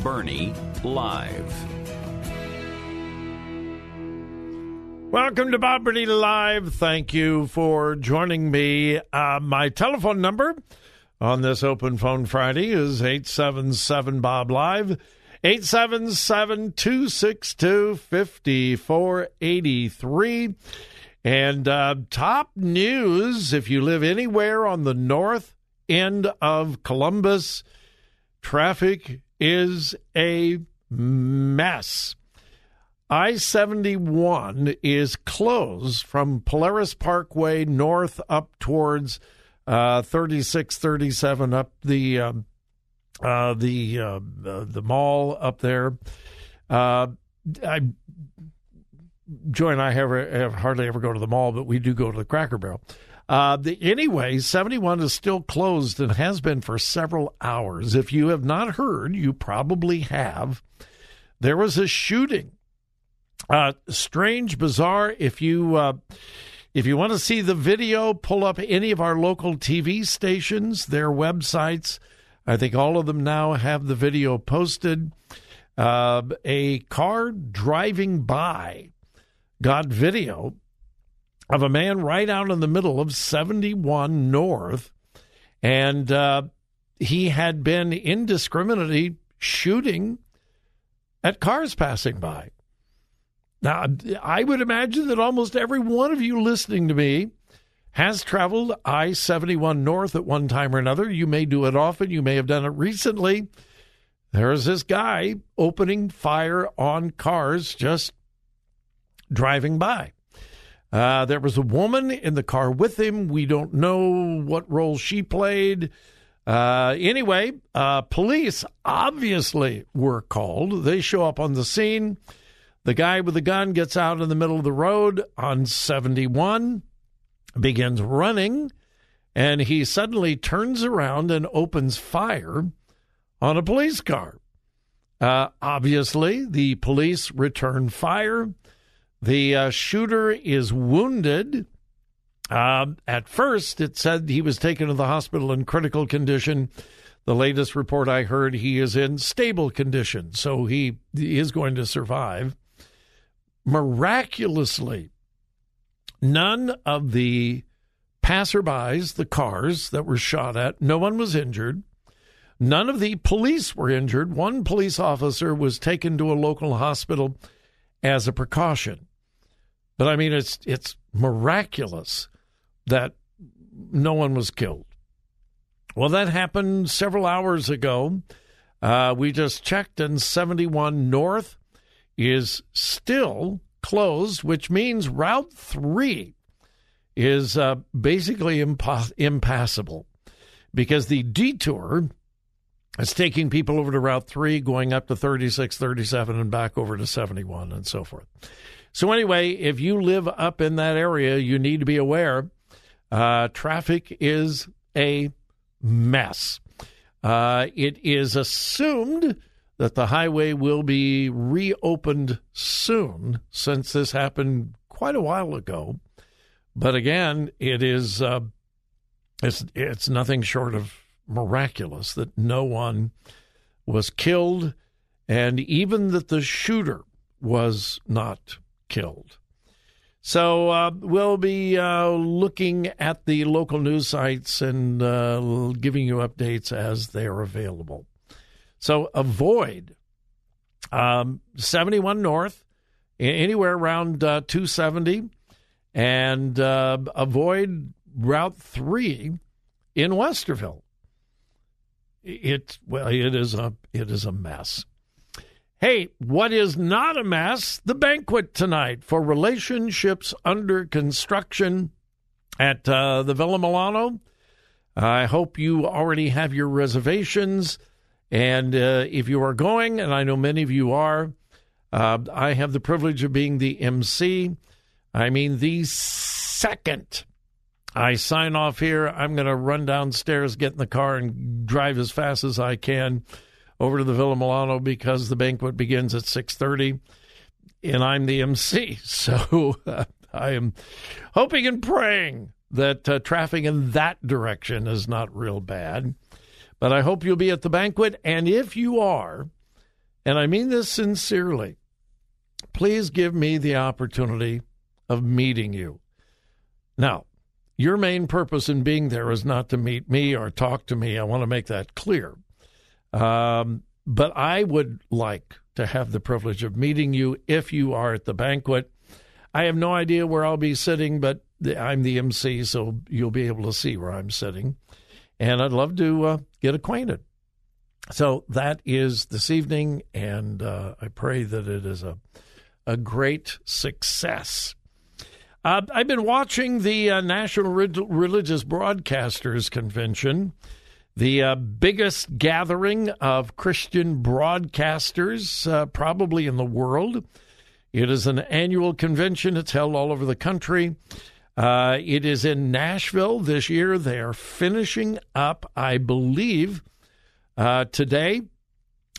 Burney Live. Welcome to Bob Burney Live. Thank you for joining me. Uh, my telephone number on this open phone Friday is 877 Bob Live. 877 262 5483. And uh, top news if you live anywhere on the north end of Columbus, traffic is a mess. I 71 is closed from Polaris Parkway north up towards uh, 3637 up the. Um, uh, the uh, the mall up there. Uh, I Joy and I have, have, hardly ever go to the mall, but we do go to the Cracker Barrel. Uh, the, anyway, 71 is still closed and has been for several hours. If you have not heard, you probably have. There was a shooting. Uh, strange, bizarre. If you uh, if you want to see the video, pull up any of our local TV stations, their websites. I think all of them now have the video posted. Uh, a car driving by got video of a man right out in the middle of 71 North, and uh, he had been indiscriminately shooting at cars passing by. Now, I would imagine that almost every one of you listening to me has traveled I 71 North at one time or another. You may do it often, you may have done it recently. There's this guy opening fire on cars just driving by. Uh, there was a woman in the car with him. We don't know what role she played. Uh, anyway, uh, police obviously were called. They show up on the scene. The guy with the gun gets out in the middle of the road on 71 begins running, and he suddenly turns around and opens fire on a police car. Uh, obviously, the police return fire. The uh, shooter is wounded. Uh, at first, it said he was taken to the hospital in critical condition. The latest report I heard, he is in stable condition, so he, is going to survive. Miraculously, None of the passerbys, the cars that were shot at, no one was injured. None of the police were injured. One police officer was taken to a local hospital as a precaution. But I mean, it's it's miraculous that no one was killed. Well, that happened several hours ago. Uh, we just checked, and 71 North is still closed, which means Route 3 is uh, basically impa- impassable. because the detour is taking people over to Route 3, going up to 36, 37, and back over to 71 and so forth. So, anyway, if you live up in that area, you need to be aware uh, traffic is a mess. Uh, it is assumed that the highway will be reopened soon, since this happened quite a while ago. But again, it is uh, it's it's nothing short of miraculous that no one was killed, and even that the shooter was not killed. So uh, we'll be uh, looking at the local news sites and uh, giving you updates as they are available. So avoid um, 71 North, anywhere around uh, 270, and uh, avoid Route 3 in Westerville. It well, it is a it is a mess. Hey, what is not a mess? The banquet tonight for relationships under construction at uh, the Villa Milano. I hope you already have your reservations. And uh, if you are going, and I know many of you are, uh, I have the privilege of being the MC. I mean, the second I sign off here, I'm going to run downstairs, get in the car, and drive as fast as I can over to the Villa Milano because the banquet begins at 6:30 and I'm the MC. So uh, I am hoping and praying that uh, traffic in that direction is not real bad. But I hope you'll be at the banquet and if you are, and I mean this sincerely, please give me the opportunity of meeting you. Now, your main purpose in being there is not to meet me or talk to me. I want to make that clear. Um, but I would like to have the privilege of meeting you if you are at the banquet. I have no idea where I'll be sitting, but I'm the MC, so you'll be able to see where I'm sitting. And I'd love to uh, get acquainted. So that is this evening, and uh, I pray that it is a, a great success. Uh, I've been watching the uh, National Religious Broadcasters Convention the uh, biggest gathering of Christian broadcasters uh, probably in the world. It is an annual convention. It's held all over the country. Uh, it is in Nashville this year. They are finishing up, I believe, uh, today.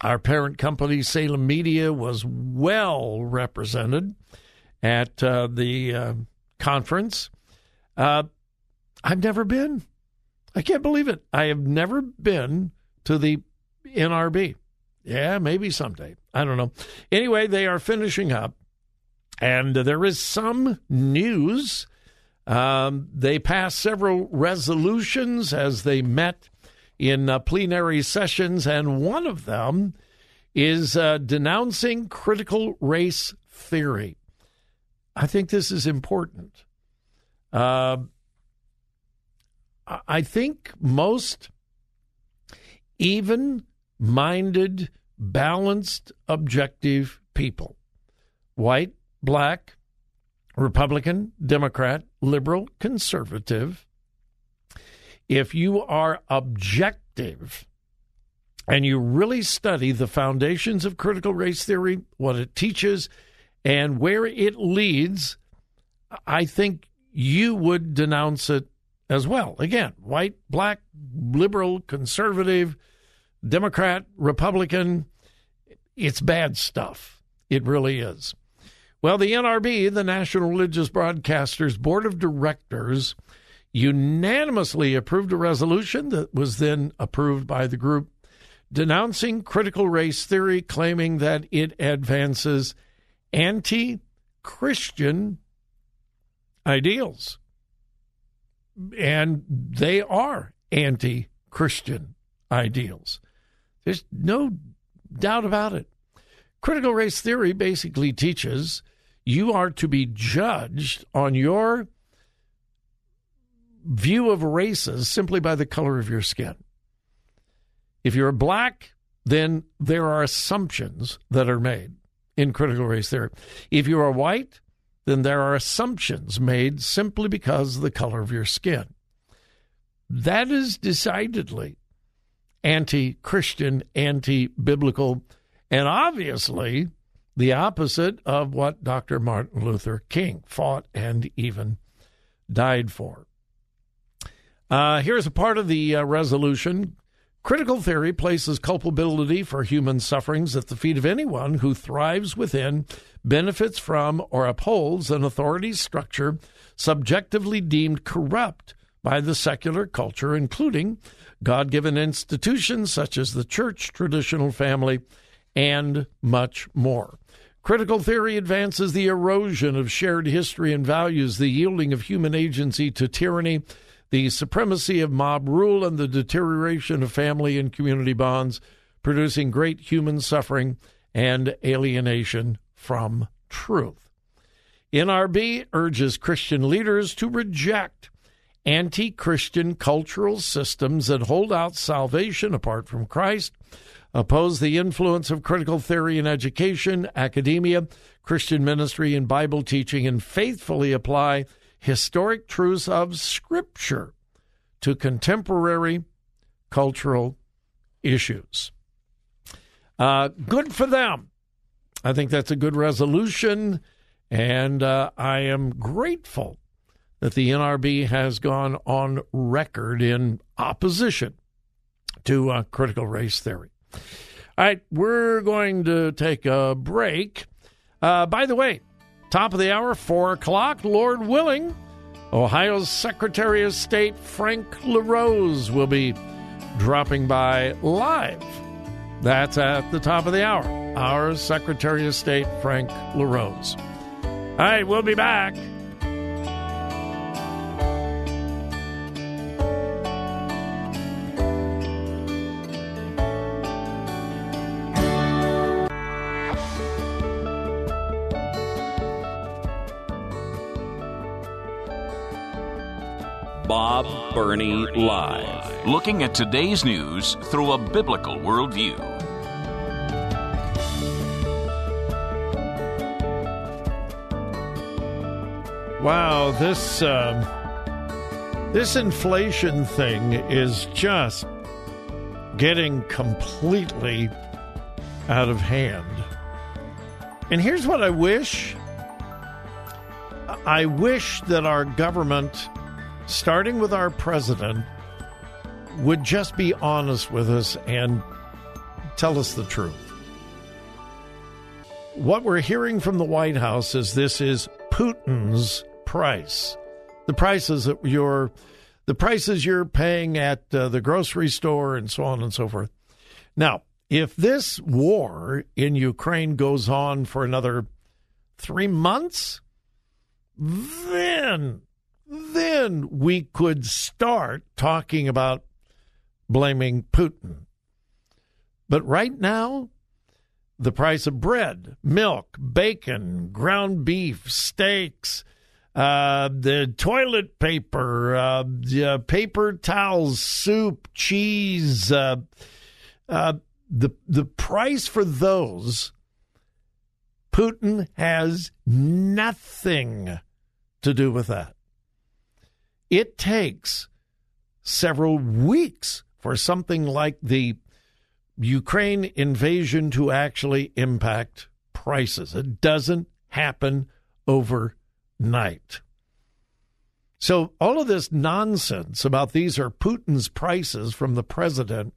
Our parent company, Salem Media, was well represented at uh, the uh, conference. I've never been. I can't believe it. I have never been to the NRB. Yeah, maybe someday. I don't know. Anyway, they are finishing up, and there is some news. Um, they passed several resolutions as they met in uh, plenary sessions, and one of them is uh, denouncing critical race theory. I think this is important. Uh, I think most even minded, balanced, objective people, white, black, Republican, Democrat, liberal, conservative, if you are objective and you really study the foundations of critical race theory, what it teaches, and where it leads, I think you would denounce it as well. Again, white, black, liberal, conservative, Democrat, Republican. It's bad stuff. It really is. Well, the NRB, the National Religious Broadcasters Board of Directors, unanimously approved a resolution that was then approved by the group denouncing critical race theory, claiming that it advances anti Christian ideals and they are anti Christian ideals. There's no doubt about it. Critical race theory basically teaches you are to be judged on your view of races simply by the color of your skin. If you're black, then there are assumptions that are made in critical race theory. If you are white, then there are assumptions made simply because of the color of your skin. that is decidedly anti Christian, anti biblical, and obviously the opposite of what Dr. Martin Luther King fought and even died for. Uh, here's a part of the uh, resolution. Critical theory places culpability for human sufferings at the feet of anyone who thrives within, benefits from, or upholds an authority structure subjectively deemed corrupt by the secular culture, including God given institutions such as the church, traditional family, and much more. Critical theory advances the erosion of shared history and values, the yielding of human agency to tyranny, the supremacy of mob rule, and the deterioration of family and community bonds, producing great human suffering and alienation from truth. NRB urges Christian leaders to reject anti Christian cultural systems that hold out salvation apart from Christ, oppose the influence of critical theory in education, academia, Christian ministry, and Bible teaching, and faithfully apply historic truths of Scripture to contemporary cultural issues. Uh, good for them. I think that's a good resolution, and uh, I am grateful that the NRB has gone on record in opposition to uh, critical race theory. All right, we're going to take a break. Uh, by the way, top of the hour, 4 o'clock, Lord willing, Ohio's Secretary of State Frank LaRose will be dropping by live. That's at the top of the hour. Our Secretary of State, Frank LaRose. All right, we'll be back. Live. Looking at today's news through a biblical worldview. Wow, this um, this inflation thing is just getting completely out of hand. And here's what I wish. I wish that our government, starting with our president, would just be honest with us and tell us the truth. What we're hearing from the White House is this is Putin's price. The prices that you're, the prices you're paying at uh, the grocery store and so on and so forth. Now, if this war in Ukraine goes on for another three months, then, then we could start talking about blaming Putin. But right now, the price of bread, milk, bacon, ground beef, steaks, uh, the toilet paper, uh, uh, paper towels, soup, cheese, uh, uh, the the price for those, Putin has nothing to do with that. It takes several weeks for something like the Ukraine invasion to actually impact prices. It doesn't happen overnight. So, all of this nonsense about these are Putin's prices from the president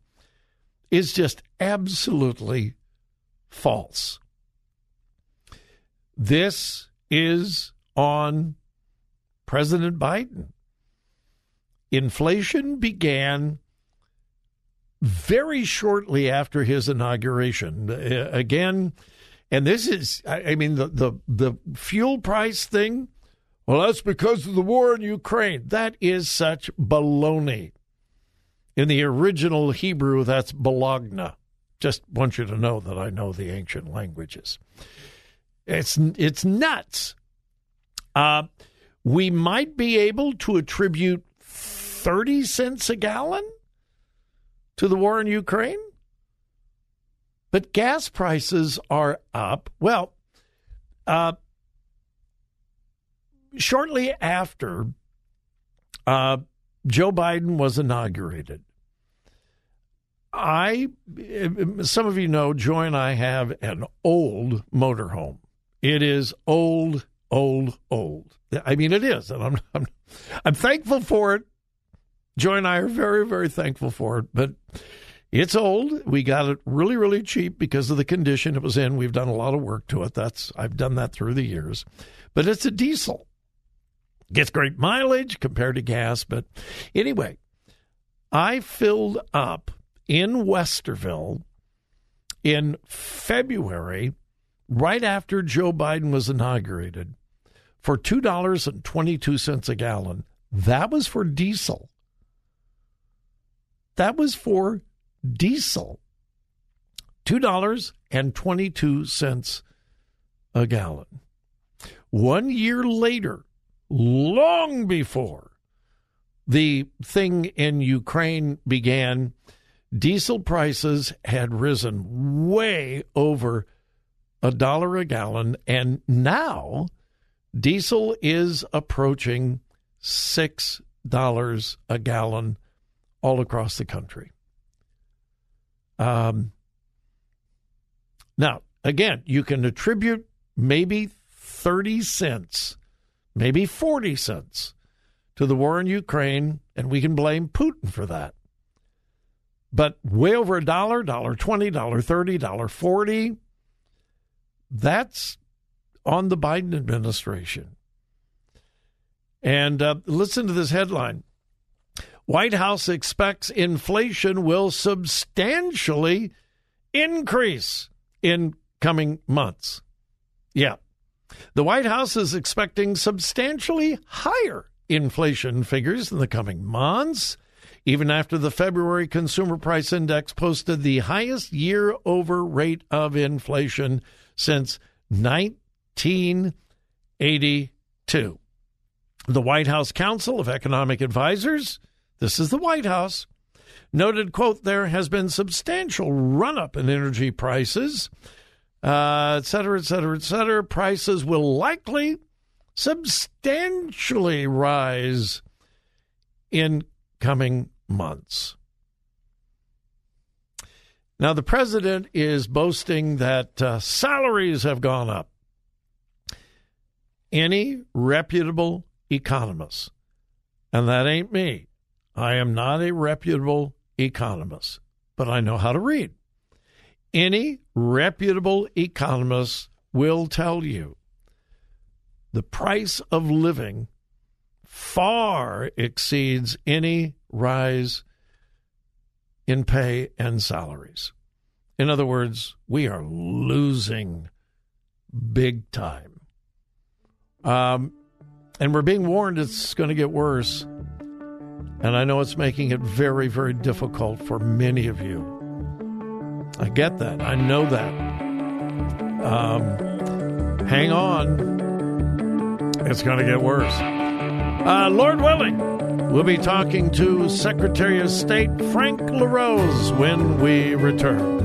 is just absolutely false. This is on President Biden. Inflation began very shortly after his inauguration. Uh, again, and this is, I mean, the, the, the fuel price thing, well, that's because of the war in Ukraine. That is such baloney. In the original Hebrew, that's balagna. Just want you to know that I know the ancient languages. It's it's nuts. Uh, we might be able to attribute thirty cents a gallon to the war in Ukraine, but gas prices are up. Well, uh, shortly after uh, Joe Biden was inaugurated. I, some of you know, Joy and I have an old motorhome. It is old, old, old. I mean, it is, and I'm, I'm, I'm thankful for it. Joy and I are very, very thankful for it, but it's old. We got it really, really cheap because of the condition it was in. We've done a lot of work to it. That's I've done that through the years, but it's a diesel. Gets great mileage compared to gas, but anyway, I filled up in Westerville in February, right after Joe Biden was inaugurated, for $2.22 a gallon. That was for diesel. That was for diesel. $2.22 a gallon. One year later, long before the thing in Ukraine began, diesel prices had risen way over a dollar a gallon, and now diesel is approaching six dollars a gallon all across the country. Um, now, again, you can attribute maybe 30 cents, maybe 40 cents to the war in Ukraine, and we can blame Putin for that. But way over a dollar, dollar twenty, dollar thirty, dollar forty, that's on the Biden administration. And uh, listen to this headline. White House expects inflation will substantially increase in coming months. Yeah. The White House is expecting substantially higher inflation figures in the coming months even after the February Consumer Price Index posted the highest year over rate of inflation since 1982. The White House Council of Economic Advisors, this is the White House, noted, quote, there has been substantial run up in energy prices, uh, et cetera, et cetera, et cetera. Prices will likely substantially rise in coming months. Now, the president is boasting that uh, salaries have gone up. Any reputable economist, and that ain't me, I am not a reputable economist, but I know how to read. Any reputable economist will tell you the price of living far exceeds any rise in pay and salaries. In other words, we are losing big time. Um, and we're being warned it's going to get worse. And I know it's making it very, very difficult for many of you. I get that. I know that. Um, hang on. It's going to get worse. Uh, Lord willing. We'll be talking to Secretary of State Frank LaRose when we return.